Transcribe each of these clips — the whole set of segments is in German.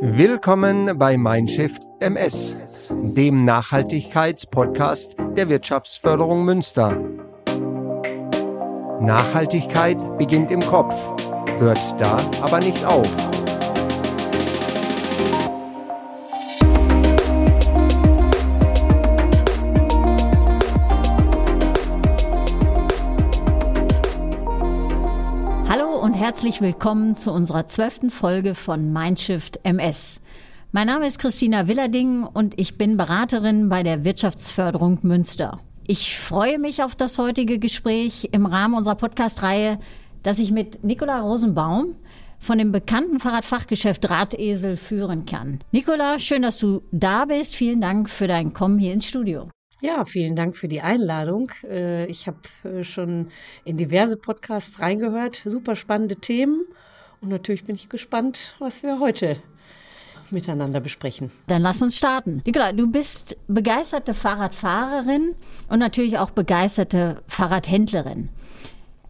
Willkommen bei Mindshift MS, dem Nachhaltigkeitspodcast der Wirtschaftsförderung Münster. Nachhaltigkeit beginnt im Kopf, hört da aber nicht auf. Herzlich willkommen zu unserer zwölften Folge von Mindshift MS. Mein Name ist Christina Willarding und ich bin Beraterin bei der Wirtschaftsförderung Münster. Ich freue mich auf das heutige Gespräch im Rahmen unserer Podcast-Reihe, dass ich mit Nicola Rosenbaum von dem bekannten Fahrradfachgeschäft Drahtesel führen kann. Nicola, schön, dass du da bist. Vielen Dank für dein Kommen hier ins Studio. Ja, vielen Dank für die Einladung. Äh, ich habe äh, schon in diverse Podcasts reingehört, super spannende Themen und natürlich bin ich gespannt, was wir heute miteinander besprechen. Dann lass uns starten. Nicola, du bist begeisterte Fahrradfahrerin und natürlich auch begeisterte Fahrradhändlerin.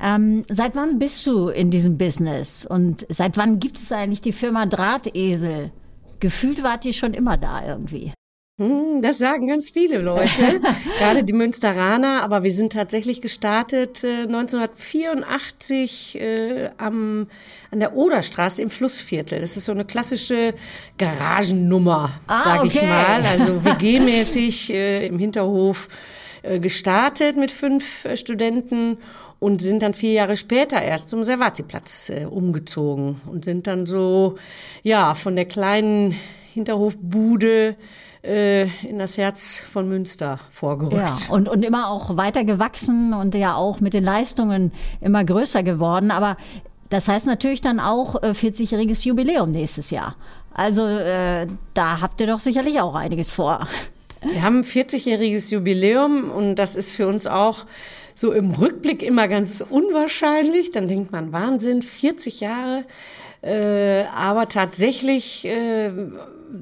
Ähm, seit wann bist du in diesem Business und seit wann gibt es eigentlich die Firma Drahtesel? Gefühlt wart ihr schon immer da irgendwie. Hm, das sagen ganz viele Leute, gerade die Münsteraner. Aber wir sind tatsächlich gestartet äh, 1984 äh, am, an der Oderstraße im Flussviertel. Das ist so eine klassische Garagennummer, ah, sage okay. ich mal. Also WG-mäßig äh, im Hinterhof äh, gestartet mit fünf äh, Studenten und sind dann vier Jahre später erst zum Servatiplatz äh, umgezogen und sind dann so, ja, von der kleinen Hinterhofbude in das Herz von Münster vorgerückt. Ja, und, und immer auch weiter gewachsen und ja auch mit den Leistungen immer größer geworden. Aber das heißt natürlich dann auch 40-jähriges äh, Jubiläum nächstes Jahr. Also äh, da habt ihr doch sicherlich auch einiges vor. Wir haben ein 40-jähriges Jubiläum und das ist für uns auch so im Rückblick immer ganz unwahrscheinlich. Dann denkt man, Wahnsinn, 40 Jahre. Äh, aber tatsächlich äh,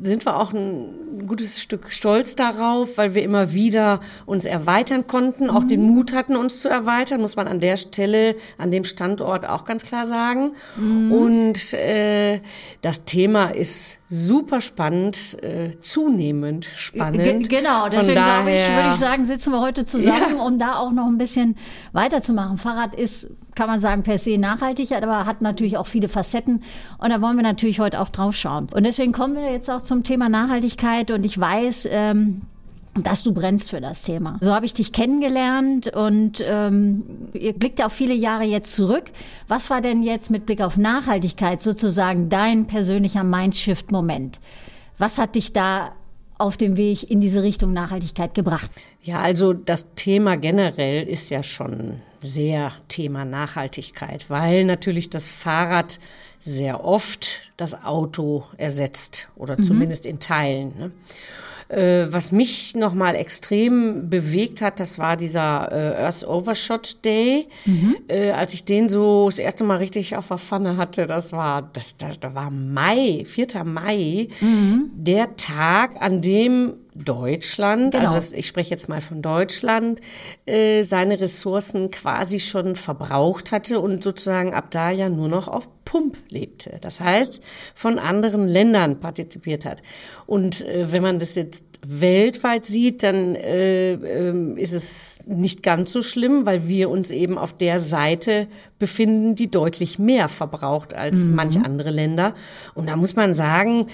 sind wir auch ein gutes Stück stolz darauf, weil wir immer wieder uns erweitern konnten, auch mhm. den Mut hatten, uns zu erweitern, muss man an der Stelle, an dem Standort auch ganz klar sagen. Mhm. Und äh, das Thema ist super spannend, äh, zunehmend spannend. G genau, deswegen glaube ich, würde ich sagen, sitzen wir heute zusammen, ja. um da auch noch ein bisschen weiterzumachen. Fahrrad ist kann man sagen, per se nachhaltig, aber hat natürlich auch viele Facetten. Und da wollen wir natürlich heute auch drauf schauen. Und deswegen kommen wir jetzt auch zum Thema Nachhaltigkeit. Und ich weiß, ähm, dass du brennst für das Thema. So habe ich dich kennengelernt und ähm, ihr blickt ja auf viele Jahre jetzt zurück. Was war denn jetzt mit Blick auf Nachhaltigkeit sozusagen dein persönlicher Mindshift-Moment? Was hat dich da auf dem Weg in diese Richtung Nachhaltigkeit gebracht? Ja, also das Thema generell ist ja schon sehr Thema Nachhaltigkeit, weil natürlich das Fahrrad sehr oft das Auto ersetzt oder mhm. zumindest in Teilen. Ne? Äh, was mich nochmal extrem bewegt hat, das war dieser äh, Earth Overshot Day. Mhm. Äh, als ich den so das erste Mal richtig auf der Pfanne hatte, das war, das, das, das war Mai, 4. Mai, mhm. der Tag, an dem Deutschland, genau. also das, ich spreche jetzt mal von Deutschland, äh, seine Ressourcen quasi schon verbraucht hatte und sozusagen ab da ja nur noch auf Pump lebte. Das heißt, von anderen Ländern partizipiert hat. Und äh, wenn man das jetzt weltweit sieht, dann äh, äh, ist es nicht ganz so schlimm, weil wir uns eben auf der Seite befinden, die deutlich mehr verbraucht als mhm. manche andere Länder. Und da muss man sagen,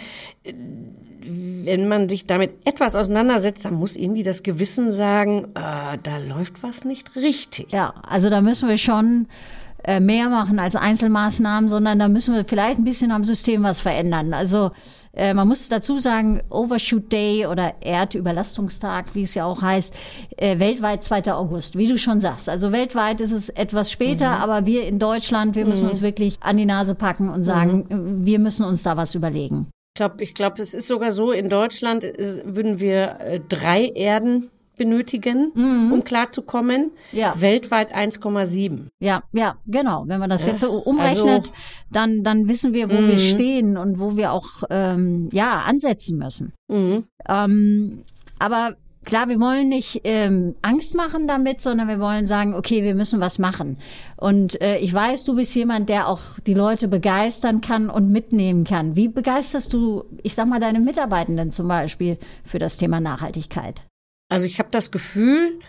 wenn man sich damit etwas auseinandersetzt, dann muss irgendwie das Gewissen sagen, äh, da läuft was nicht richtig. Ja, also da müssen wir schon äh, mehr machen als Einzelmaßnahmen, sondern da müssen wir vielleicht ein bisschen am System was verändern. Also äh, man muss dazu sagen, Overshoot Day oder Erdüberlastungstag, wie es ja auch heißt, äh, weltweit 2. August, wie du schon sagst. Also weltweit ist es etwas später, mhm. aber wir in Deutschland, wir müssen mhm. uns wirklich an die Nase packen und sagen, mhm. wir müssen uns da was überlegen. Ich glaube, ich glaube, es ist sogar so, in Deutschland ist, würden wir äh, drei Erden benötigen, mhm. um klarzukommen. Ja. Weltweit 1,7. Ja, ja, genau. Wenn man das jetzt so umrechnet, also, dann, dann wissen wir, wo wir mhm. stehen und wo wir auch ähm, ja ansetzen müssen. Mhm. Ähm, aber klar, wir wollen nicht ähm, Angst machen damit, sondern wir wollen sagen, okay, wir müssen was machen. Und äh, ich weiß, du bist jemand, der auch die Leute begeistern kann und mitnehmen kann. Wie begeisterst du, ich sag mal, deine Mitarbeitenden zum Beispiel für das Thema Nachhaltigkeit? Also ich habe das Gefühl,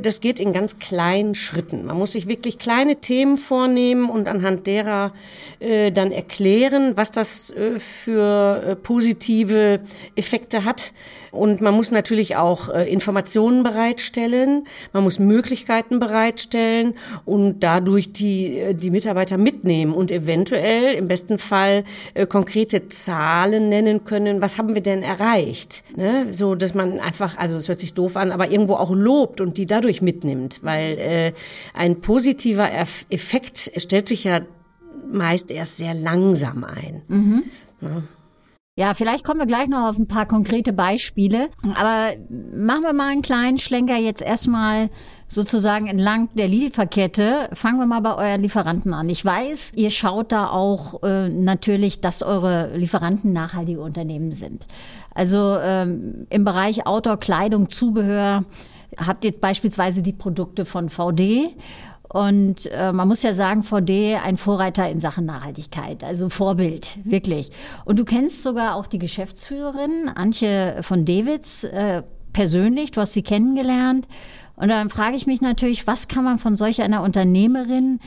das geht in ganz kleinen Schritten. Man muss sich wirklich kleine Themen vornehmen und anhand derer äh, dann erklären, was das äh, für positive Effekte hat. Und man muss natürlich auch Informationen bereitstellen, man muss Möglichkeiten bereitstellen und dadurch die, die Mitarbeiter mitnehmen und eventuell im besten Fall konkrete Zahlen nennen können. Was haben wir denn erreicht? Ne? So, dass man einfach, also es hört sich doof an, aber irgendwo auch lobt und die dadurch mitnimmt, weil äh, ein positiver Effekt stellt sich ja meist erst sehr langsam ein. Mhm. Ja. Ja, vielleicht kommen wir gleich noch auf ein paar konkrete Beispiele. Aber machen wir mal einen kleinen Schlenker jetzt erstmal sozusagen entlang der Lieferkette. Fangen wir mal bei euren Lieferanten an. Ich weiß, ihr schaut da auch äh, natürlich, dass eure Lieferanten nachhaltige Unternehmen sind. Also ähm, im Bereich Outdoor, Kleidung, Zubehör habt ihr beispielsweise die Produkte von VD. Und äh, man muss ja sagen, VD ein Vorreiter in Sachen Nachhaltigkeit, also Vorbild, wirklich. Und du kennst sogar auch die Geschäftsführerin, Antje von Dewitz, äh, persönlich, du hast sie kennengelernt. Und dann frage ich mich natürlich, was kann man von solch einer Unternehmerin,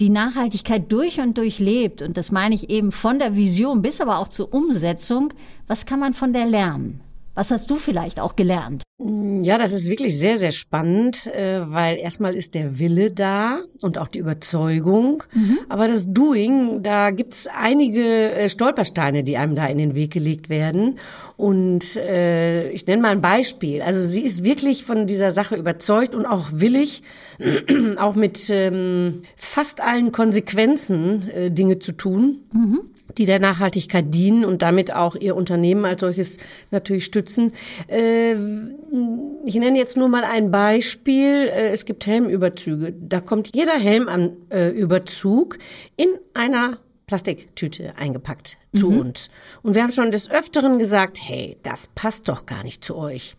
die Nachhaltigkeit durch und durch lebt, und das meine ich eben von der Vision bis aber auch zur Umsetzung, was kann man von der lernen? Was hast du vielleicht auch gelernt? Ja, das ist wirklich sehr, sehr spannend, äh, weil erstmal ist der Wille da und auch die Überzeugung. Mhm. Aber das Doing, da gibt's einige äh, Stolpersteine, die einem da in den Weg gelegt werden. Und äh, ich nenne mal ein Beispiel. Also sie ist wirklich von dieser Sache überzeugt und auch willig, auch mit ähm, fast allen Konsequenzen Dinge zu tun. Mhm die der Nachhaltigkeit dienen und damit auch ihr Unternehmen als solches natürlich stützen. Äh, ich nenne jetzt nur mal ein Beispiel. Äh, es gibt Helmüberzüge. Da kommt jeder Helm am äh, Überzug in einer Plastiktüte eingepackt zu mhm. uns. Und wir haben schon des Öfteren gesagt, hey, das passt doch gar nicht zu euch.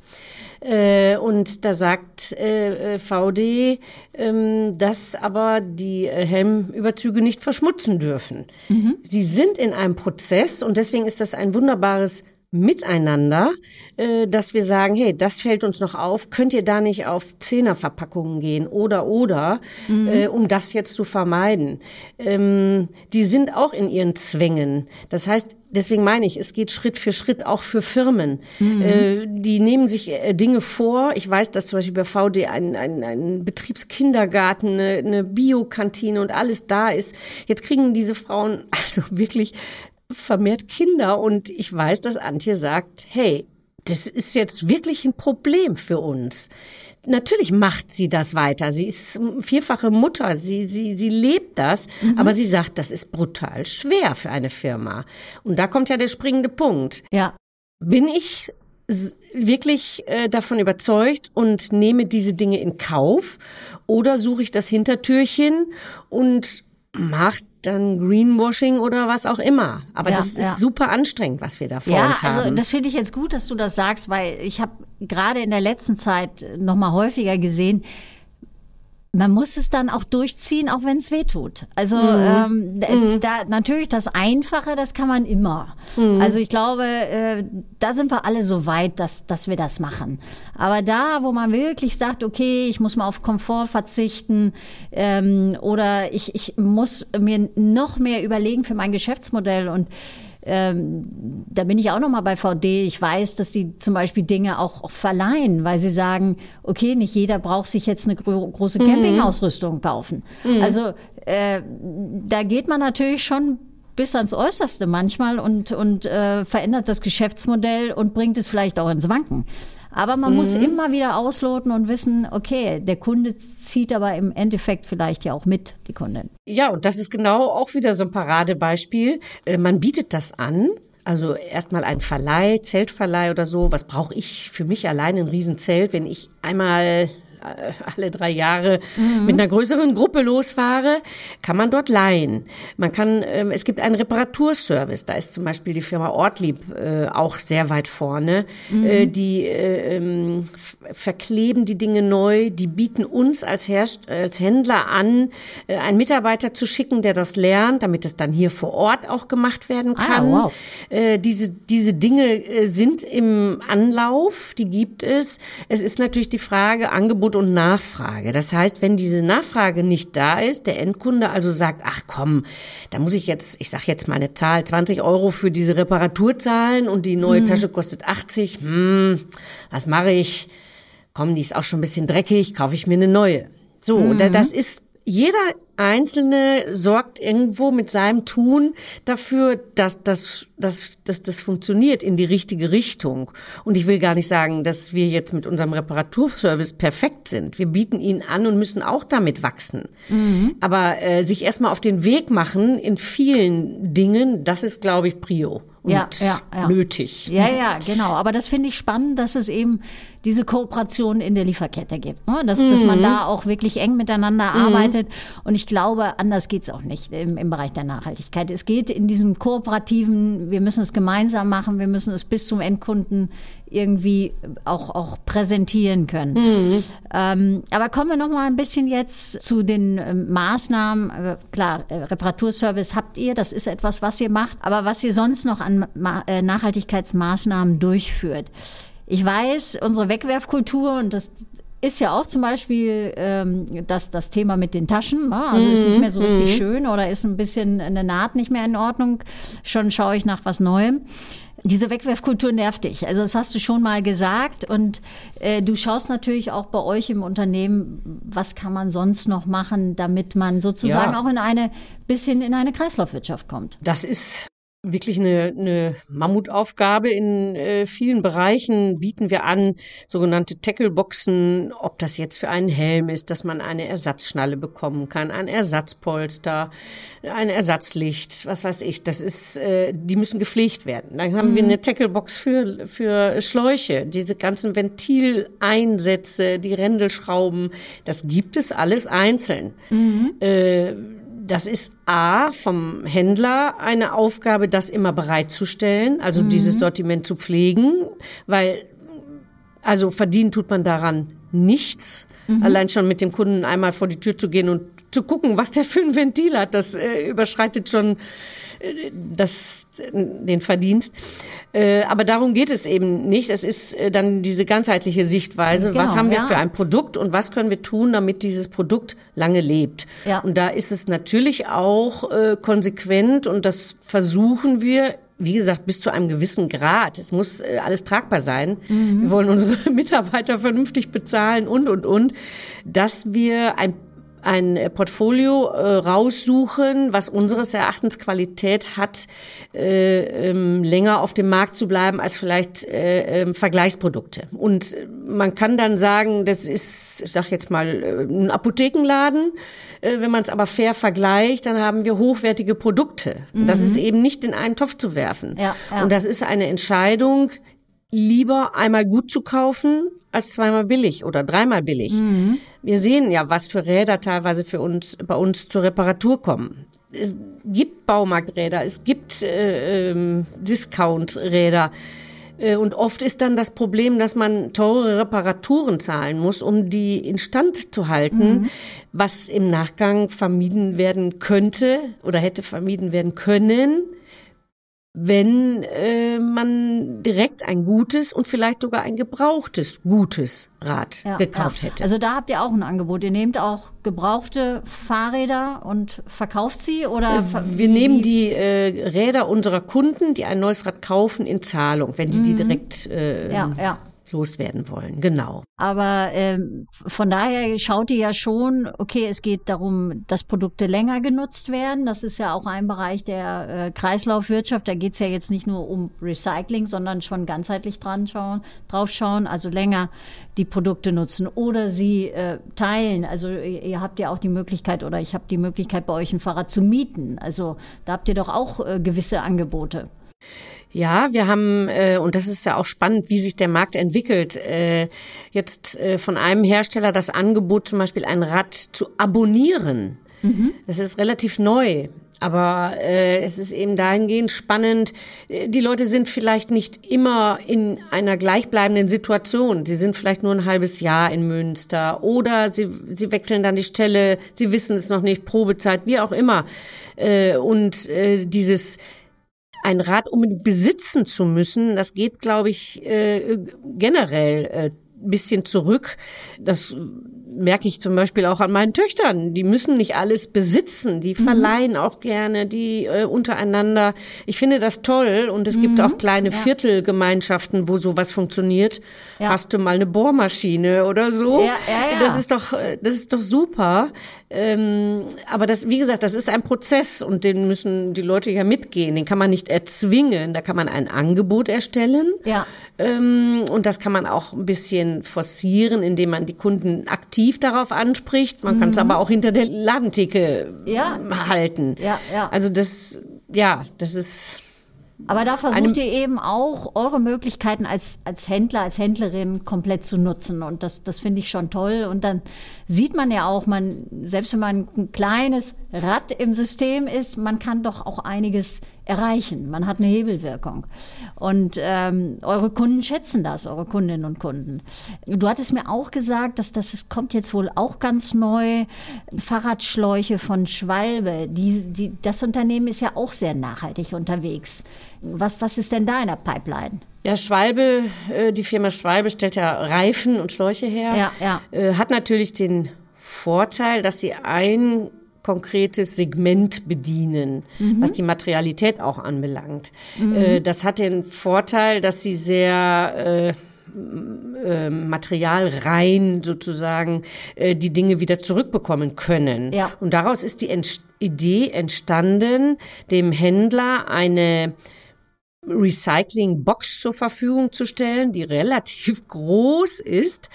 Äh, und da sagt äh, VD, ähm, dass aber die äh, Helmüberzüge nicht verschmutzen dürfen. Mhm. Sie sind in einem Prozess und deswegen ist das ein wunderbares miteinander, äh, dass wir sagen, hey, das fällt uns noch auf, könnt ihr da nicht auf Zehnerverpackungen gehen oder oder, mhm. äh, um das jetzt zu vermeiden. Ähm, die sind auch in ihren Zwängen. Das heißt, deswegen meine ich, es geht Schritt für Schritt auch für Firmen. Mhm. Äh, die nehmen sich äh, Dinge vor. Ich weiß, dass zum Beispiel bei VD ein, ein, ein Betriebskindergarten, eine, eine Biokantine und alles da ist. Jetzt kriegen diese Frauen also wirklich vermehrt Kinder und ich weiß, dass Antje sagt, hey, das ist jetzt wirklich ein Problem für uns. Natürlich macht sie das weiter. Sie ist vierfache Mutter. Sie, sie, sie lebt das. Mhm. Aber sie sagt, das ist brutal schwer für eine Firma. Und da kommt ja der springende Punkt. Ja. Bin ich wirklich äh, davon überzeugt und nehme diese Dinge in Kauf? Oder suche ich das Hintertürchen und macht dann Greenwashing oder was auch immer. Aber ja, das ist ja. super anstrengend, was wir da vor ja, uns also haben. Also das finde ich jetzt gut, dass du das sagst, weil ich habe gerade in der letzten Zeit noch mal häufiger gesehen, man muss es dann auch durchziehen, auch wenn es weh tut. Also mhm. ähm, mhm. da natürlich das Einfache, das kann man immer. Mhm. Also ich glaube, äh, da sind wir alle so weit, dass dass wir das machen. Aber da, wo man wirklich sagt, okay, ich muss mal auf Komfort verzichten ähm, oder ich ich muss mir noch mehr überlegen für mein Geschäftsmodell und ähm, da bin ich auch noch mal bei VD. Ich weiß, dass die zum Beispiel Dinge auch, auch verleihen, weil sie sagen, okay, nicht jeder braucht sich jetzt eine gro große mhm. Campingausrüstung kaufen. Mhm. Also äh, da geht man natürlich schon bis ans Äußerste manchmal und, und äh, verändert das Geschäftsmodell und bringt es vielleicht auch ins Wanken. Aber man mhm. muss immer wieder ausloten und wissen, okay, der Kunde zieht aber im Endeffekt vielleicht ja auch mit, die Kundin. Ja, und das ist genau auch wieder so ein Paradebeispiel. Äh, man bietet das an. Also erstmal ein Verleih, Zeltverleih oder so. Was brauche ich für mich allein ein Riesenzelt, wenn ich einmal alle drei Jahre mhm. mit einer größeren Gruppe losfahre, kann man dort leihen. Man kann, ähm, es gibt einen Reparaturservice. Da ist zum Beispiel die Firma Ortlieb äh, auch sehr weit vorne. Mhm. Äh, die äh, ähm, verkleben die Dinge neu. Die bieten uns als, Herst als Händler an, äh, einen Mitarbeiter zu schicken, der das lernt, damit es dann hier vor Ort auch gemacht werden ah, kann. Ah, wow. Äh, diese, diese Dinge äh, sind im Anlauf, die gibt es. Es ist natürlich die Frage Angebot und Nachfrage. Das heißt, wenn diese Nachfrage nicht da ist, der Endkunde also sagt, ach komm, da muss ich jetzt, ich sag jetzt mal eine Zahl, 20 Euro für diese Reparatur zahlen und die neue hm. Tasche kostet 80, hm, was mache ich? Komm, die ist auch schon ein bisschen dreckig, kaufe ich mir eine neue. So, mhm. das ist jeder Einzelne sorgt irgendwo mit seinem Tun dafür, dass, dass, dass, dass das funktioniert in die richtige Richtung. Und ich will gar nicht sagen, dass wir jetzt mit unserem Reparaturservice perfekt sind. Wir bieten ihn an und müssen auch damit wachsen. Mhm. Aber äh, sich erstmal auf den Weg machen in vielen Dingen, das ist, glaube ich, Prio und ja, ja, ja. nötig. Ja, ja, genau. Aber das finde ich spannend, dass es eben diese Kooperation in der Lieferkette gibt. Ne? Dass, mhm. dass man mhm. da auch wirklich eng miteinander mhm. arbeitet. Und ich glaube, anders geht's auch nicht im, im Bereich der Nachhaltigkeit. Es geht in diesem kooperativen, wir müssen es gemeinsam machen, wir müssen es bis zum Endkunden irgendwie auch, auch präsentieren können. Mhm. Ähm, aber kommen wir noch mal ein bisschen jetzt zu den äh, Maßnahmen. Äh, klar, äh, Reparaturservice habt ihr, das ist etwas, was ihr macht. Aber was ihr sonst noch an Ma äh, Nachhaltigkeitsmaßnahmen durchführt. Ich weiß, unsere Wegwerfkultur, und das ist ja auch zum Beispiel ähm, das, das Thema mit den Taschen. Ne? Also ist nicht mehr so richtig mhm. schön oder ist ein bisschen eine Naht nicht mehr in Ordnung. Schon schaue ich nach was Neuem. Diese Wegwerfkultur nervt dich. Also das hast du schon mal gesagt. Und äh, du schaust natürlich auch bei euch im Unternehmen, was kann man sonst noch machen, damit man sozusagen ja. auch in eine bisschen in eine Kreislaufwirtschaft kommt. Das ist wirklich eine, eine Mammutaufgabe. In äh, vielen Bereichen bieten wir an sogenannte Tackleboxen, ob das jetzt für einen Helm ist, dass man eine Ersatzschnalle bekommen kann, ein Ersatzpolster, ein Ersatzlicht, was weiß ich. Das ist, äh, die müssen gepflegt werden. Dann haben mhm. wir eine Tacklebox für für Schläuche, diese ganzen Ventileinsätze, die Rändelschrauben. Das gibt es alles einzeln. Mhm. Äh, das ist A vom Händler eine Aufgabe, das immer bereitzustellen, also mhm. dieses Sortiment zu pflegen, weil also verdienen tut man daran nichts. Mhm. Allein schon mit dem Kunden einmal vor die Tür zu gehen und zu gucken, was der für ein Ventil hat, das äh, überschreitet schon das, den Verdienst. Äh, aber darum geht es eben nicht. Es ist äh, dann diese ganzheitliche Sichtweise. Genau, was haben wir ja. für ein Produkt und was können wir tun, damit dieses Produkt lange lebt? Ja. Und da ist es natürlich auch äh, konsequent und das versuchen wir wie gesagt, bis zu einem gewissen Grad. Es muss äh, alles tragbar sein. Mhm. Wir wollen unsere Mitarbeiter vernünftig bezahlen und, und, und, dass wir ein ein Portfolio äh, raussuchen, was unseres Erachtens Qualität hat, äh, ähm, länger auf dem Markt zu bleiben als vielleicht äh, äh, Vergleichsprodukte. Und man kann dann sagen, das ist, ich sag jetzt mal, äh, ein Apothekenladen. Äh, wenn man es aber fair vergleicht, dann haben wir hochwertige Produkte. Mhm. Das ist eben nicht in einen Topf zu werfen. Ja, ja. Und das ist eine Entscheidung, lieber einmal gut zu kaufen als zweimal billig oder dreimal billig. Mhm. Wir sehen ja, was für Räder teilweise für uns bei uns zur Reparatur kommen. Es gibt Baumarkträder, es gibt äh, ähm, Discounträder. Äh, und oft ist dann das Problem, dass man teure Reparaturen zahlen muss, um die instand zu halten, mhm. was im Nachgang vermieden werden könnte oder hätte vermieden werden können, wenn äh, man direkt ein gutes und vielleicht sogar ein gebrauchtes gutes Rad ja, gekauft ja. hätte. Also da habt ihr auch ein Angebot. Ihr nehmt auch gebrauchte Fahrräder und verkauft sie oder? Äh, wir nehmen die äh, Räder unserer Kunden, die ein neues Rad kaufen, in Zahlung, wenn sie mhm. die direkt äh, ja, ja loswerden wollen. Genau. Aber ähm, von daher schaut ihr ja schon, okay, es geht darum, dass Produkte länger genutzt werden. Das ist ja auch ein Bereich der äh, Kreislaufwirtschaft. Da geht es ja jetzt nicht nur um Recycling, sondern schon ganzheitlich dran schauen, drauf schauen, also länger die Produkte nutzen oder sie äh, teilen. Also ihr, ihr habt ja auch die Möglichkeit oder ich habe die Möglichkeit, bei euch ein Fahrrad zu mieten. Also da habt ihr doch auch äh, gewisse Angebote. Ja, wir haben, äh, und das ist ja auch spannend, wie sich der Markt entwickelt, äh, jetzt äh, von einem Hersteller das Angebot, zum Beispiel ein Rad zu abonnieren. Mhm. Das ist relativ neu. Aber äh, es ist eben dahingehend spannend. Äh, die Leute sind vielleicht nicht immer in einer gleichbleibenden Situation. Sie sind vielleicht nur ein halbes Jahr in Münster oder sie, sie wechseln dann die Stelle, sie wissen es noch nicht, Probezeit, wie auch immer. Äh, und äh, dieses ein Rad unbedingt besitzen zu müssen, das geht, glaube ich, äh, generell äh, bisschen zurück. Das merke ich zum Beispiel auch an meinen Töchtern. Die müssen nicht alles besitzen. Die mhm. verleihen auch gerne, die äh, untereinander. Ich finde das toll und es mhm. gibt auch kleine ja. Viertelgemeinschaften, wo sowas funktioniert. Ja. Hast du mal eine Bohrmaschine oder so? Ja, ja, ja. Das ist doch, äh, das ist doch super. Ähm, aber das, wie gesagt, das ist ein Prozess und den müssen die Leute ja mitgehen. Den kann man nicht erzwingen. Da kann man ein Angebot erstellen. Ja. Ähm, und das kann man auch ein bisschen forcieren, indem man die Kunden aktiv darauf anspricht. Man mhm. kann es aber auch hinter der Ladentheke ja. halten. Ja, ja. Also das, ja, das ist aber da versucht ihr eben auch eure Möglichkeiten als, als Händler, als Händlerin komplett zu nutzen. Und das, das finde ich schon toll. Und dann sieht man ja auch, man, selbst wenn man ein kleines Rad im System ist, man kann doch auch einiges erreichen. Man hat eine Hebelwirkung. Und ähm, eure Kunden schätzen das, eure Kundinnen und Kunden. Du hattest mir auch gesagt, dass das es kommt jetzt wohl auch ganz neu, Fahrradschläuche von Schwalbe. Die, die, das Unternehmen ist ja auch sehr nachhaltig unterwegs. Was, was ist denn da in der Pipeline? Ja, Schwalbe, äh, die Firma Schwalbe stellt ja Reifen und Schläuche her. Ja, ja. Äh, hat natürlich den Vorteil, dass sie ein konkretes Segment bedienen, mhm. was die Materialität auch anbelangt. Mhm. Äh, das hat den Vorteil, dass sie sehr äh, materialrein sozusagen äh, die Dinge wieder zurückbekommen können. Ja. Und daraus ist die Ent Idee entstanden, dem Händler eine Recycling-Box zur Verfügung zu stellen, die relativ groß ist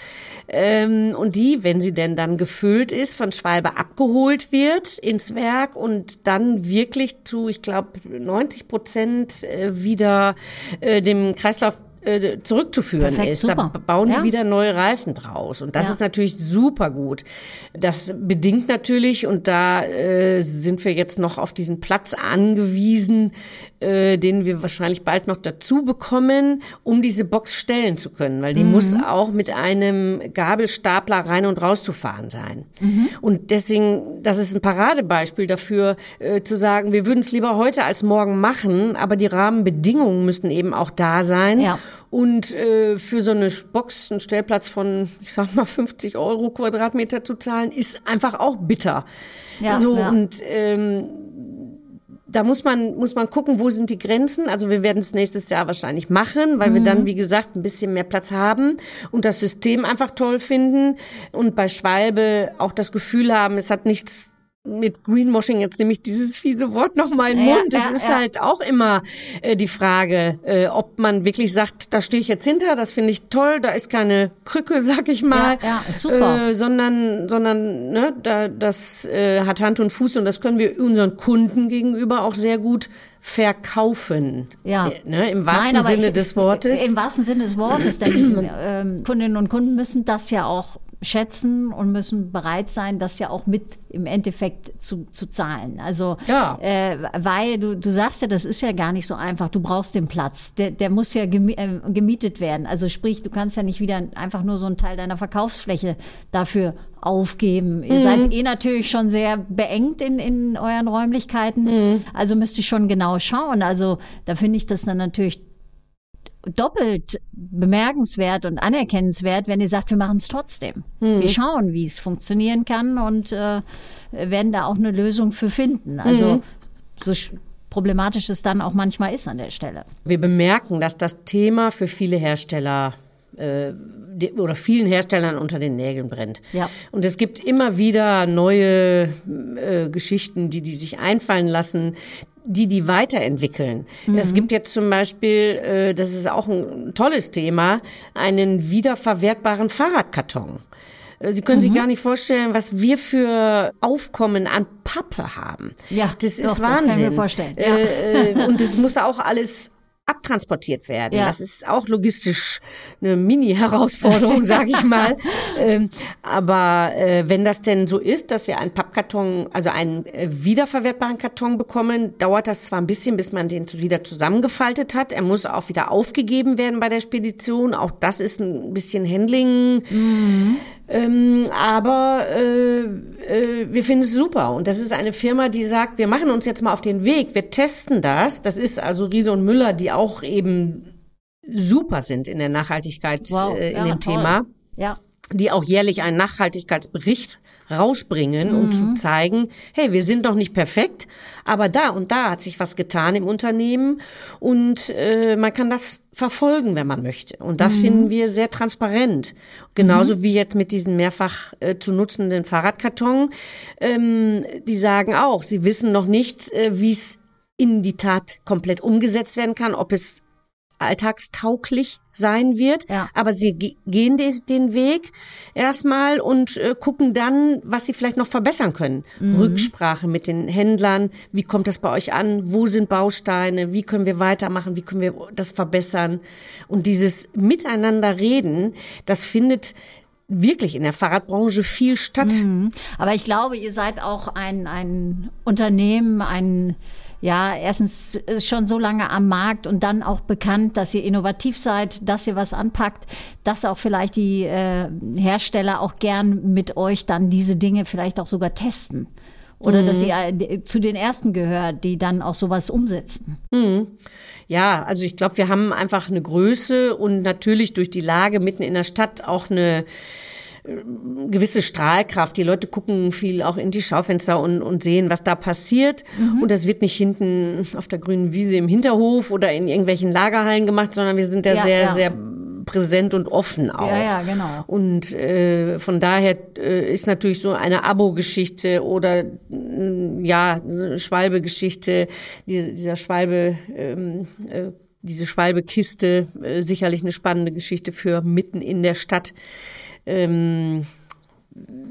ähm, und die, wenn sie denn dann gefüllt ist, von Schwalbe abgeholt wird ins Werk und dann wirklich zu, ich glaube, 90 Prozent äh, wieder äh, dem Kreislauf äh, zurückzuführen Perfekt, ist. Super. Da bauen ja. die wieder neue Reifen draus. Und das ja. ist natürlich super gut. Das bedingt natürlich, und da äh, sind wir jetzt noch auf diesen Platz angewiesen, äh, den wir wahrscheinlich bald noch dazu bekommen, um diese Box stellen zu können. Weil die mhm. muss auch mit einem Gabelstapler rein und raus zu fahren sein. Mhm. Und deswegen, das ist ein Paradebeispiel dafür, äh, zu sagen, wir würden es lieber heute als morgen machen, aber die Rahmenbedingungen müssen eben auch da sein. Ja. Und äh, für so eine Box, einen Stellplatz von, ich sag mal, 50 Euro Quadratmeter zu zahlen, ist einfach auch bitter. Ja, so ja. und ähm, da muss man, muss man gucken, wo sind die Grenzen. Also wir werden es nächstes Jahr wahrscheinlich machen, weil mhm. wir dann, wie gesagt, ein bisschen mehr Platz haben und das System einfach toll finden und bei Schwalbe auch das Gefühl haben, es hat nichts mit Greenwashing jetzt nehme ich dieses fiese Wort noch mal in den Mund. Ja, das ja, ist ja. halt auch immer äh, die Frage, äh, ob man wirklich sagt, da stehe ich jetzt hinter, das finde ich toll, da ist keine Krücke, sag ich mal, ja, super. Äh, sondern sondern ne, da, das äh, hat Hand und Fuß und das können wir unseren Kunden gegenüber auch sehr gut verkaufen. Ja. Äh, ne, Im wahrsten Nein, Sinne ich, des Wortes. Im wahrsten Sinne des Wortes, denn ähm, Kundinnen und Kunden müssen das ja auch schätzen und müssen bereit sein, das ja auch mit im Endeffekt zu, zu zahlen. Also, ja. äh, weil du, du sagst ja, das ist ja gar nicht so einfach. Du brauchst den Platz. Der, der muss ja äh, gemietet werden. Also sprich, du kannst ja nicht wieder einfach nur so einen Teil deiner Verkaufsfläche dafür aufgeben. Mhm. Ihr seid eh natürlich schon sehr beengt in, in euren Räumlichkeiten. Mhm. Also müsst ihr schon genau schauen. Also da finde ich das dann natürlich doppelt bemerkenswert und anerkennenswert, wenn ihr sagt, wir machen es trotzdem. Mhm. Wir schauen, wie es funktionieren kann und äh, werden da auch eine Lösung für finden. Also mhm. so problematisch es dann auch manchmal ist an der Stelle. Wir bemerken, dass das Thema für viele Hersteller äh, oder vielen Herstellern unter den Nägeln brennt. Ja. Und es gibt immer wieder neue äh, Geschichten, die die sich einfallen lassen, die die weiterentwickeln. Mhm. Es gibt jetzt zum Beispiel, äh, das ist auch ein tolles Thema, einen wiederverwertbaren Fahrradkarton. Äh, Sie können mhm. sich gar nicht vorstellen, was wir für Aufkommen an Pappe haben. Ja, das ist doch, Wahnsinn. Das kann ich mir vorstellen. Ja. Äh, äh und das muss auch alles abtransportiert werden. Ja. Das ist auch logistisch eine Mini-Herausforderung, sage ich mal. ähm, aber äh, wenn das denn so ist, dass wir einen Pappkarton, also einen äh, wiederverwertbaren Karton bekommen, dauert das zwar ein bisschen, bis man den wieder zusammengefaltet hat. Er muss auch wieder aufgegeben werden bei der Spedition. Auch das ist ein bisschen Handling. Mhm. Ähm, aber äh, äh, wir finden es super. Und das ist eine Firma, die sagt, wir machen uns jetzt mal auf den Weg, wir testen das. Das ist also Riese und Müller, die auch eben super sind in der Nachhaltigkeit wow, äh, in ja, dem toll. Thema. Ja die auch jährlich einen Nachhaltigkeitsbericht rausbringen, um mhm. zu zeigen, hey, wir sind doch nicht perfekt, aber da und da hat sich was getan im Unternehmen und äh, man kann das verfolgen, wenn man möchte. Und das mhm. finden wir sehr transparent. Genauso mhm. wie jetzt mit diesen mehrfach äh, zu nutzenden Fahrradkarton. Ähm, die sagen auch, sie wissen noch nicht, äh, wie es in die Tat komplett umgesetzt werden kann, ob es alltagstauglich sein wird. Ja. Aber sie gehen den Weg erstmal und äh, gucken dann, was sie vielleicht noch verbessern können. Mhm. Rücksprache mit den Händlern. Wie kommt das bei euch an? Wo sind Bausteine? Wie können wir weitermachen? Wie können wir das verbessern? Und dieses Miteinander reden, das findet wirklich in der Fahrradbranche viel statt. Mhm. Aber ich glaube, ihr seid auch ein, ein Unternehmen, ein ja, erstens äh, schon so lange am Markt und dann auch bekannt, dass ihr innovativ seid, dass ihr was anpackt, dass auch vielleicht die äh, Hersteller auch gern mit euch dann diese Dinge vielleicht auch sogar testen. Oder mhm. dass ihr äh, zu den ersten gehört, die dann auch sowas umsetzen. Mhm. Ja, also ich glaube, wir haben einfach eine Größe und natürlich durch die Lage mitten in der Stadt auch eine gewisse Strahlkraft. Die Leute gucken viel auch in die Schaufenster und, und sehen, was da passiert. Mhm. Und das wird nicht hinten auf der grünen Wiese im Hinterhof oder in irgendwelchen Lagerhallen gemacht, sondern wir sind da ja, sehr, ja. sehr präsent und offen auch. Ja, ja, genau. Und äh, von daher äh, ist natürlich so eine Abo-Geschichte oder äh, ja, Schwalbe-Geschichte, die, dieser Schwalbe ähm, äh, diese Schwalbe-Kiste, äh, sicherlich eine spannende Geschichte für mitten in der Stadt ähm,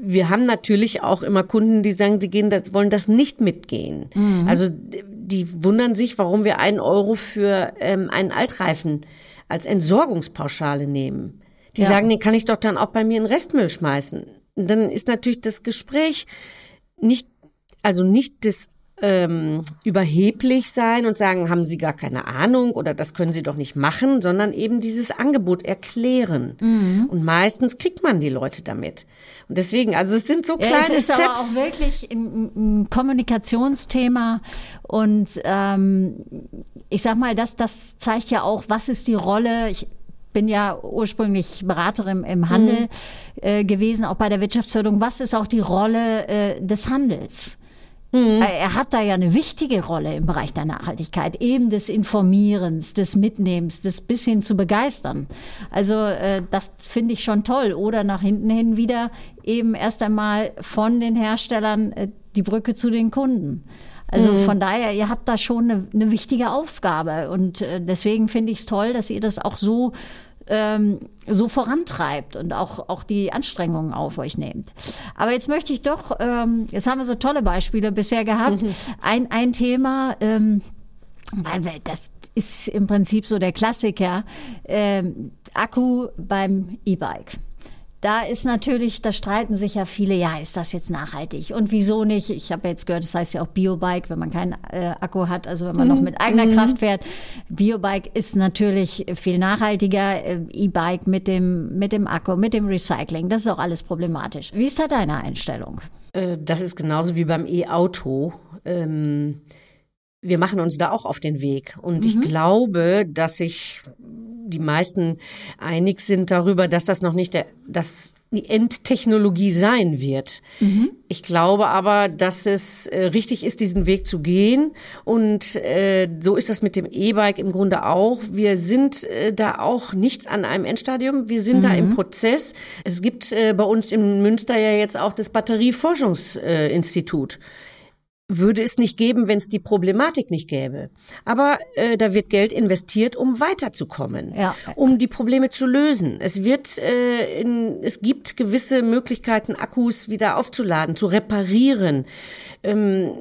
wir haben natürlich auch immer Kunden, die sagen, die gehen das, wollen das nicht mitgehen. Mhm. Also die wundern sich, warum wir einen Euro für ähm, einen Altreifen als Entsorgungspauschale nehmen. Die ja. sagen, den kann ich doch dann auch bei mir in Restmüll schmeißen. Und dann ist natürlich das Gespräch nicht, also nicht das ähm, überheblich sein und sagen, haben Sie gar keine Ahnung oder das können Sie doch nicht machen, sondern eben dieses Angebot erklären. Mhm. Und meistens kriegt man die Leute damit. Und deswegen, also es sind so kleine ja, es ist Steps. aber auch wirklich ein, ein Kommunikationsthema und ähm, ich sag mal, das, das zeigt ja auch, was ist die Rolle. Ich, bin ja ursprünglich Beraterin im Handel mhm. äh, gewesen, auch bei der Wirtschaftsförderung. Was ist auch die Rolle äh, des Handels? Mhm. Er hat da ja eine wichtige Rolle im Bereich der Nachhaltigkeit, eben des Informierens, des Mitnehmens, des bis hin zu begeistern. Also äh, das finde ich schon toll. Oder nach hinten hin wieder eben erst einmal von den Herstellern äh, die Brücke zu den Kunden. Also mhm. von daher, ihr habt da schon eine, eine wichtige Aufgabe und äh, deswegen finde ich es toll, dass ihr das auch so ähm, so vorantreibt und auch, auch die Anstrengungen auf euch nehmt. Aber jetzt möchte ich doch, ähm, jetzt haben wir so tolle Beispiele bisher gehabt. Mhm. Ein, ein Thema, ähm, weil das ist im Prinzip so der Klassiker, ähm, Akku beim E-Bike. Da ist natürlich, da streiten sich ja viele, ja, ist das jetzt nachhaltig? Und wieso nicht? Ich habe jetzt gehört, das heißt ja auch Biobike, wenn man keinen äh, Akku hat, also wenn man mhm. noch mit eigener mhm. Kraft fährt. Biobike ist natürlich viel nachhaltiger. Äh, E-Bike mit dem, mit dem Akku, mit dem Recycling, das ist auch alles problematisch. Wie ist da deine Einstellung? Äh, das ist genauso wie beim E-Auto. Ähm wir machen uns da auch auf den Weg. Und mhm. ich glaube, dass sich die meisten einig sind darüber, dass das noch nicht der, dass die Endtechnologie sein wird. Mhm. Ich glaube aber, dass es äh, richtig ist, diesen Weg zu gehen. Und äh, so ist das mit dem E-Bike im Grunde auch. Wir sind äh, da auch nicht an einem Endstadium. Wir sind mhm. da im mhm. Prozess. Es gibt äh, bei uns in Münster ja jetzt auch das Batterieforschungsinstitut. Äh, würde es nicht geben, wenn es die Problematik nicht gäbe. Aber äh, da wird Geld investiert, um weiterzukommen, ja. um die Probleme zu lösen. Es wird, äh, in, es gibt gewisse Möglichkeiten, Akkus wieder aufzuladen, zu reparieren. Ähm,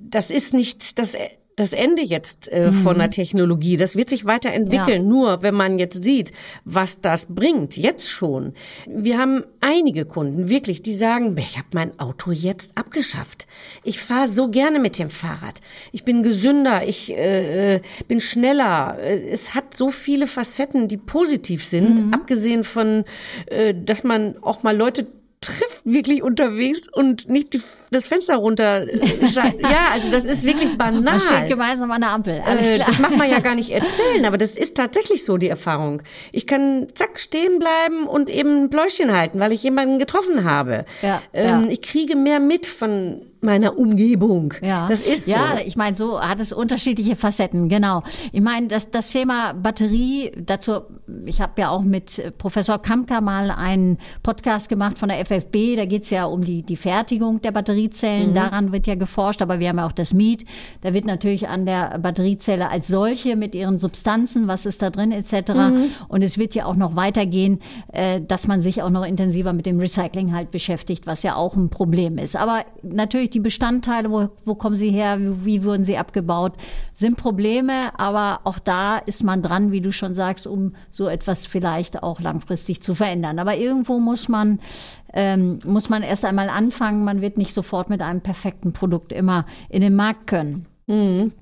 das ist nicht das das Ende jetzt äh, mhm. von der Technologie. Das wird sich weiterentwickeln. Ja. Nur wenn man jetzt sieht, was das bringt, jetzt schon. Wir haben einige Kunden wirklich, die sagen, ich habe mein Auto jetzt abgeschafft. Ich fahre so gerne mit dem Fahrrad. Ich bin gesünder, ich äh, äh bin schneller. Es hat so viele Facetten, die positiv sind, mhm. abgesehen von, äh, dass man auch mal Leute trifft wirklich unterwegs und nicht die, das Fenster runter. ja, also das ist wirklich banal. Man steht gemeinsam an der Ampel. Alles äh, klar. Das macht man ja gar nicht erzählen, aber das ist tatsächlich so die Erfahrung. Ich kann zack stehen bleiben und eben ein Pläuschen halten, weil ich jemanden getroffen habe. Ja, ähm, ja. Ich kriege mehr mit von meiner Umgebung. Ja, das ist so. Ja, ich meine, so hat es unterschiedliche Facetten, genau. Ich meine, das, das Thema Batterie, dazu, ich habe ja auch mit Professor Kamka mal einen Podcast gemacht von der FFB, da geht's ja um die, die Fertigung der Batteriezellen, mhm. daran wird ja geforscht, aber wir haben ja auch das Miet, da wird natürlich an der Batteriezelle als solche mit ihren Substanzen, was ist da drin etc. Mhm. Und es wird ja auch noch weitergehen, äh, dass man sich auch noch intensiver mit dem Recycling halt beschäftigt, was ja auch ein Problem ist. Aber natürlich die Bestandteile, wo, wo kommen sie her, wie, wie wurden sie abgebaut, sind Probleme, aber auch da ist man dran, wie du schon sagst, um so etwas vielleicht auch langfristig zu verändern. Aber irgendwo muss man ähm, muss man erst einmal anfangen. Man wird nicht sofort mit einem perfekten Produkt immer in den Markt können. Mhm.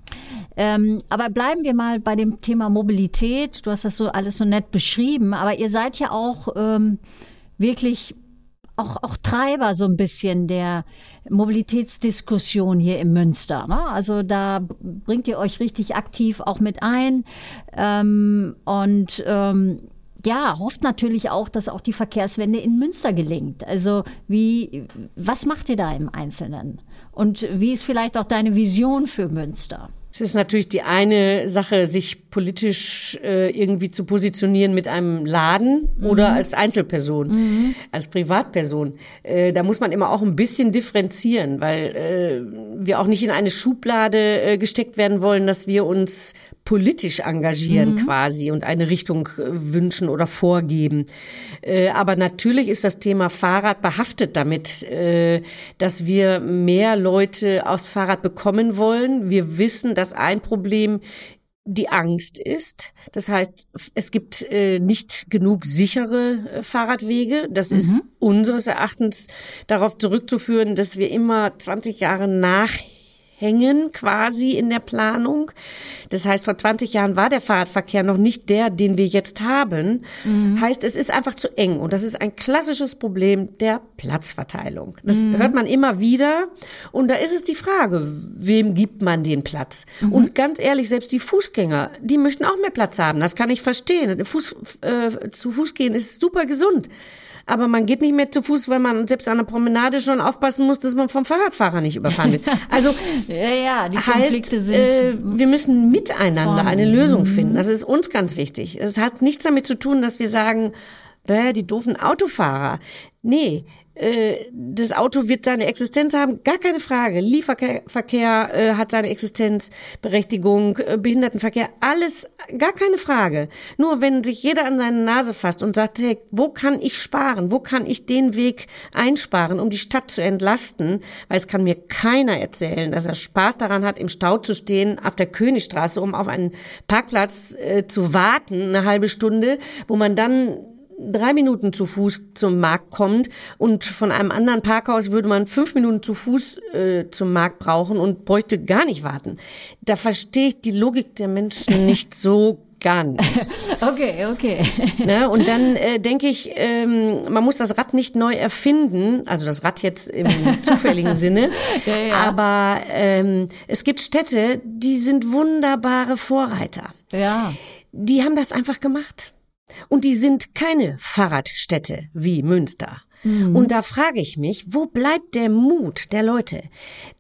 Ähm, aber bleiben wir mal bei dem Thema Mobilität. Du hast das so alles so nett beschrieben, aber ihr seid ja auch ähm, wirklich auch, auch Treiber so ein bisschen der Mobilitätsdiskussion hier im Münster. Ne? Also da bringt ihr euch richtig aktiv auch mit ein ähm, und ähm, ja, hofft natürlich auch, dass auch die Verkehrswende in Münster gelingt. Also wie, was macht ihr da im Einzelnen? Und wie ist vielleicht auch deine Vision für Münster? Es ist natürlich die eine Sache, sich politisch äh, irgendwie zu positionieren mit einem Laden mhm. oder als Einzelperson, mhm. als Privatperson. Äh, da muss man immer auch ein bisschen differenzieren, weil äh, wir auch nicht in eine Schublade äh, gesteckt werden wollen, dass wir uns politisch engagieren mhm. quasi und eine Richtung äh, wünschen oder vorgeben. Äh, aber natürlich ist das Thema Fahrrad behaftet damit, dass wir mehr Leute aufs Fahrrad bekommen wollen. Wir wissen, dass ein Problem die Angst ist. Das heißt, es gibt äh, nicht genug sichere äh, Fahrradwege. Das mhm. ist unseres Erachtens darauf zurückzuführen, dass wir immer 20 Jahre nach hängen quasi in der Planung. Das heißt, vor 20 Jahren war der Fahrradverkehr noch nicht der, den wir jetzt haben. Mhm. Heißt, es ist einfach zu eng. Und das ist ein klassisches Problem der Platzverteilung. Das mhm. hört man immer wieder. Und da ist es die Frage, wem gibt man den Platz? Mhm. Und ganz ehrlich, selbst die Fußgänger, die möchten auch mehr Platz haben. Das kann ich verstehen. Fuß, äh, zu Fuß gehen ist super gesund aber man geht nicht mehr zu Fuß, weil man selbst an der Promenade schon aufpassen muss, dass man vom Fahrradfahrer nicht überfahren wird. Also ja, ja, die heißt, sind äh, wir müssen miteinander eine Lösung finden. Das ist uns ganz wichtig. Es hat nichts damit zu tun, dass wir sagen, äh, die doofen Autofahrer. Nee, äh, das Auto wird seine Existenz haben, gar keine Frage. Lieferverkehr äh, hat seine Existenzberechtigung, äh, Behindertenverkehr, alles, gar keine Frage. Nur wenn sich jeder an seine Nase fasst und sagt, hey, wo kann ich sparen? Wo kann ich den Weg einsparen, um die Stadt zu entlasten? Weil es kann mir keiner erzählen, dass er Spaß daran hat, im Stau zu stehen auf der Königstraße, um auf einen Parkplatz äh, zu warten, eine halbe Stunde, wo man dann drei Minuten zu Fuß zum Markt kommt und von einem anderen Parkhaus würde man fünf Minuten zu Fuß äh, zum Markt brauchen und bräuchte gar nicht warten. Da verstehe ich die Logik der Menschen nicht so ganz. Okay, okay. Ne? Und dann äh, denke ich, ähm, man muss das Rad nicht neu erfinden, also das Rad jetzt im zufälligen Sinne, ja, ja. aber ähm, es gibt Städte, die sind wunderbare Vorreiter. Ja. Die haben das einfach gemacht. Und die sind keine Fahrradstädte wie Münster. Mhm. Und da frage ich mich, wo bleibt der Mut der Leute?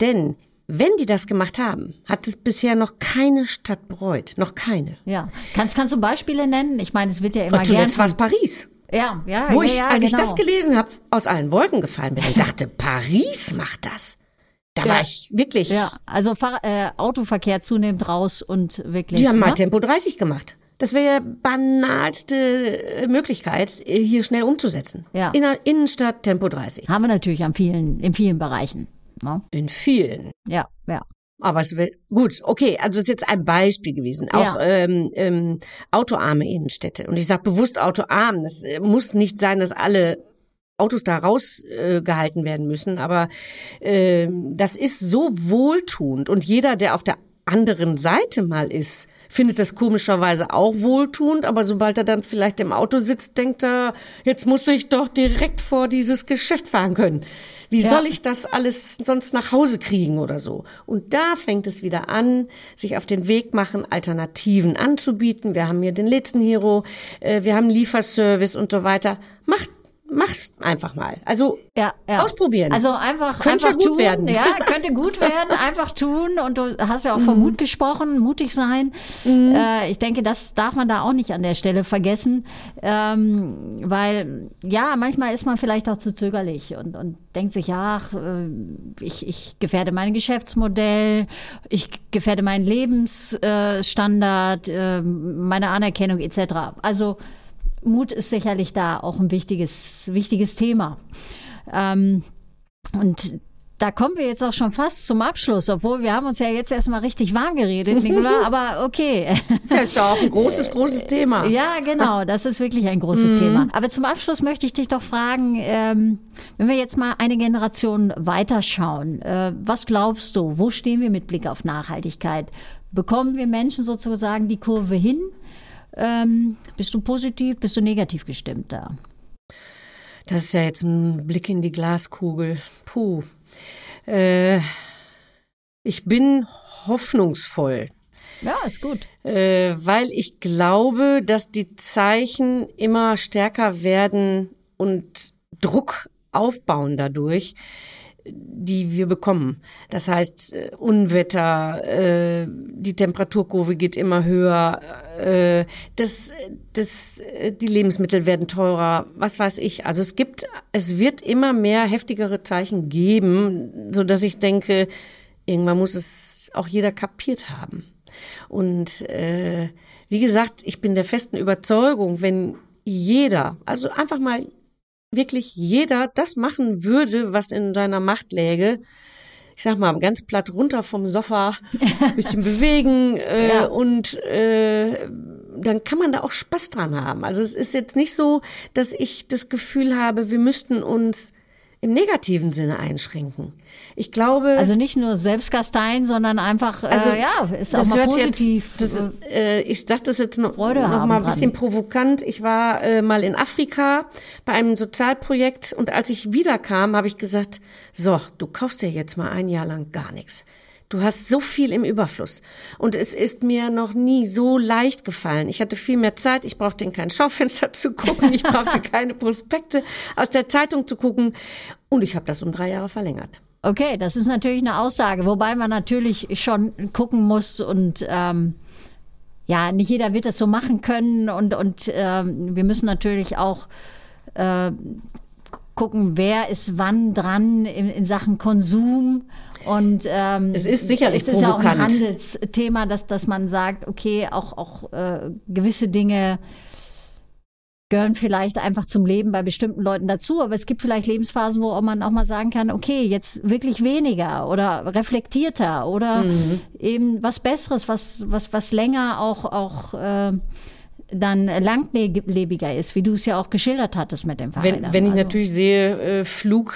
Denn wenn die das gemacht haben, hat es bisher noch keine Stadt bereut. Noch keine. Ja. Kannst, kannst du Beispiele nennen? Ich meine, es wird ja immer gerne. Zuletzt war es Paris. Ja, ja. Wo ich, ja, als genau. ich das gelesen habe, aus allen Wolken gefallen bin und dachte, Paris macht das. Da ja. war ich wirklich. Ja, also Fahr äh, Autoverkehr zunehmend raus und wirklich. Die haben ne? mal Tempo 30 gemacht. Das wäre ja banalste äh, Möglichkeit, äh, hier schnell umzusetzen. Ja. In der Innenstadt Tempo 30. Haben wir natürlich an vielen, in vielen Bereichen. Ne? In vielen. Ja, ja. Aber es will, gut, okay, also das ist jetzt ein Beispiel gewesen. Auch ja. ähm, ähm, autoarme Innenstädte. Und ich sage bewusst autoarm. Das äh, muss nicht sein, dass alle Autos da rausgehalten äh, werden müssen, aber äh, das ist so wohltuend. Und jeder, der auf der anderen Seite mal ist, findet das komischerweise auch wohltuend, aber sobald er dann vielleicht im Auto sitzt, denkt er, jetzt muss ich doch direkt vor dieses Geschäft fahren können. Wie ja. soll ich das alles sonst nach Hause kriegen oder so? Und da fängt es wieder an, sich auf den Weg machen, Alternativen anzubieten. Wir haben hier den letzten Hero, äh, wir haben Lieferservice und so weiter. Macht mach's einfach mal. Also ja, ja. ausprobieren. Also einfach, könnte einfach gut tun. werden. Ja, könnte gut werden. Einfach tun. Und du hast ja auch von mhm. Mut gesprochen, mutig sein. Mhm. Äh, ich denke, das darf man da auch nicht an der Stelle vergessen, ähm, weil ja manchmal ist man vielleicht auch zu zögerlich und, und denkt sich, ach, äh, ich, ich gefährde mein Geschäftsmodell, ich gefährde meinen Lebensstandard, äh, meine Anerkennung etc. Also Mut ist sicherlich da auch ein wichtiges, wichtiges Thema. Ähm, und da kommen wir jetzt auch schon fast zum Abschluss, obwohl wir haben uns ja jetzt erstmal richtig warm geredet, Nicola, aber okay. Das ist ja auch ein großes, großes Thema. Ja, genau, das ist wirklich ein großes mhm. Thema. Aber zum Abschluss möchte ich dich doch fragen, ähm, wenn wir jetzt mal eine Generation weiterschauen, äh, was glaubst du, wo stehen wir mit Blick auf Nachhaltigkeit? Bekommen wir Menschen sozusagen die Kurve hin? Ähm, bist du positiv, bist du negativ gestimmt da? Das ist ja jetzt ein Blick in die Glaskugel. Puh. Äh, ich bin hoffnungsvoll. Ja, ist gut. Äh, weil ich glaube, dass die Zeichen immer stärker werden und Druck aufbauen dadurch die wir bekommen. Das heißt, äh, Unwetter, äh, die Temperaturkurve geht immer höher, äh, das, das, äh, die Lebensmittel werden teurer, was weiß ich. Also es gibt, es wird immer mehr heftigere Zeichen geben, so dass ich denke, irgendwann muss es auch jeder kapiert haben. Und äh, wie gesagt, ich bin der festen Überzeugung, wenn jeder, also einfach mal wirklich jeder das machen würde, was in seiner Macht läge, ich sag mal, ganz platt runter vom Sofa, bisschen bewegen äh, ja. und äh, dann kann man da auch Spaß dran haben. Also es ist jetzt nicht so, dass ich das Gefühl habe, wir müssten uns im negativen Sinne einschränken. Ich glaube. Also nicht nur Selbstgasteien, sondern einfach, äh, also, äh, ja, ist auch mal positiv. Jetzt, das, äh, ich sage das jetzt noch, noch mal ein bisschen provokant. Ich war äh, mal in Afrika bei einem Sozialprojekt und als ich wiederkam, habe ich gesagt, so, du kaufst ja jetzt mal ein Jahr lang gar nichts. Du hast so viel im Überfluss. Und es ist mir noch nie so leicht gefallen. Ich hatte viel mehr Zeit. Ich brauchte in kein Schaufenster zu gucken. Ich brauchte keine Prospekte aus der Zeitung zu gucken. Und ich habe das um drei Jahre verlängert. Okay, das ist natürlich eine Aussage, wobei man natürlich schon gucken muss und ähm, ja, nicht jeder wird das so machen können und und ähm, wir müssen natürlich auch äh, gucken, wer ist wann dran in, in Sachen Konsum und ähm, es ist sicherlich es ist provokant. ja auch ein Handelsthema, dass, dass man sagt, okay, auch, auch äh, gewisse Dinge gehören vielleicht einfach zum Leben bei bestimmten Leuten dazu, aber es gibt vielleicht Lebensphasen, wo man auch mal sagen kann, okay, jetzt wirklich weniger oder reflektierter oder mhm. eben was Besseres, was was was länger auch auch äh, dann langlebiger ist, wie du es ja auch geschildert hattest mit dem Fahrrädern. Wenn, wenn ich also. natürlich sehe, äh, Flug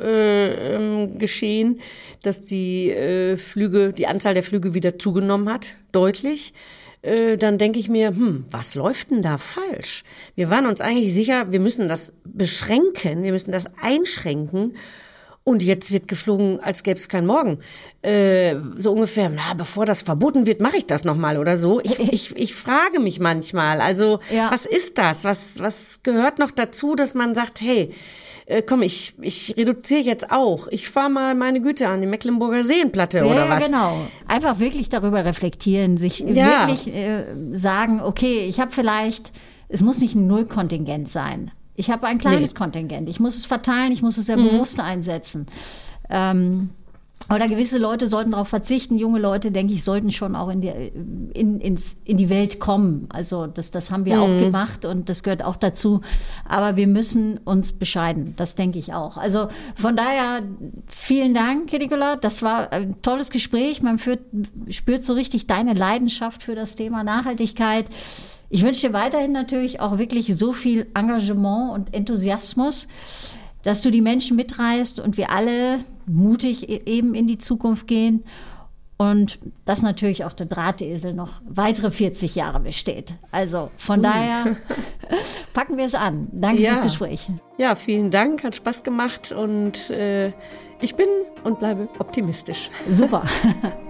äh, ähm, geschehen, dass die äh, Flüge, die Anzahl der Flüge wieder zugenommen hat, deutlich äh, dann denke ich mir, hm, was läuft denn da falsch? Wir waren uns eigentlich sicher, wir müssen das beschränken, wir müssen das einschränken. Und jetzt wird geflogen, als gäbe es keinen Morgen. Äh, so ungefähr, na, bevor das verboten wird, mache ich das nochmal oder so. Ich, ich, ich frage mich manchmal, also ja. was ist das? Was, was gehört noch dazu, dass man sagt, hey, äh, komm, ich, ich reduziere jetzt auch. Ich fahre mal meine Güte an die Mecklenburger Seenplatte ja, oder was. genau. Einfach wirklich darüber reflektieren, sich ja. wirklich äh, sagen, okay, ich habe vielleicht, es muss nicht ein Nullkontingent sein. Ich habe ein kleines nee. Kontingent. Ich muss es verteilen, ich muss es sehr mhm. bewusst einsetzen. Ähm, oder gewisse Leute sollten darauf verzichten. Junge Leute, denke ich, sollten schon auch in die, in, ins, in die Welt kommen. Also das, das haben wir mhm. auch gemacht und das gehört auch dazu. Aber wir müssen uns bescheiden. Das denke ich auch. Also von daher vielen Dank, Nicola. Das war ein tolles Gespräch. Man führt, spürt so richtig deine Leidenschaft für das Thema Nachhaltigkeit. Ich wünsche dir weiterhin natürlich auch wirklich so viel Engagement und Enthusiasmus dass du die Menschen mitreißt und wir alle mutig e-, eben in die Zukunft gehen und dass natürlich auch der Drahtesel noch weitere 40 Jahre besteht. Also von daher packen wir es an. Danke ja. fürs Gespräch. Ja, vielen Dank, hat Spaß gemacht und äh, ich bin und bleibe optimistisch. Super.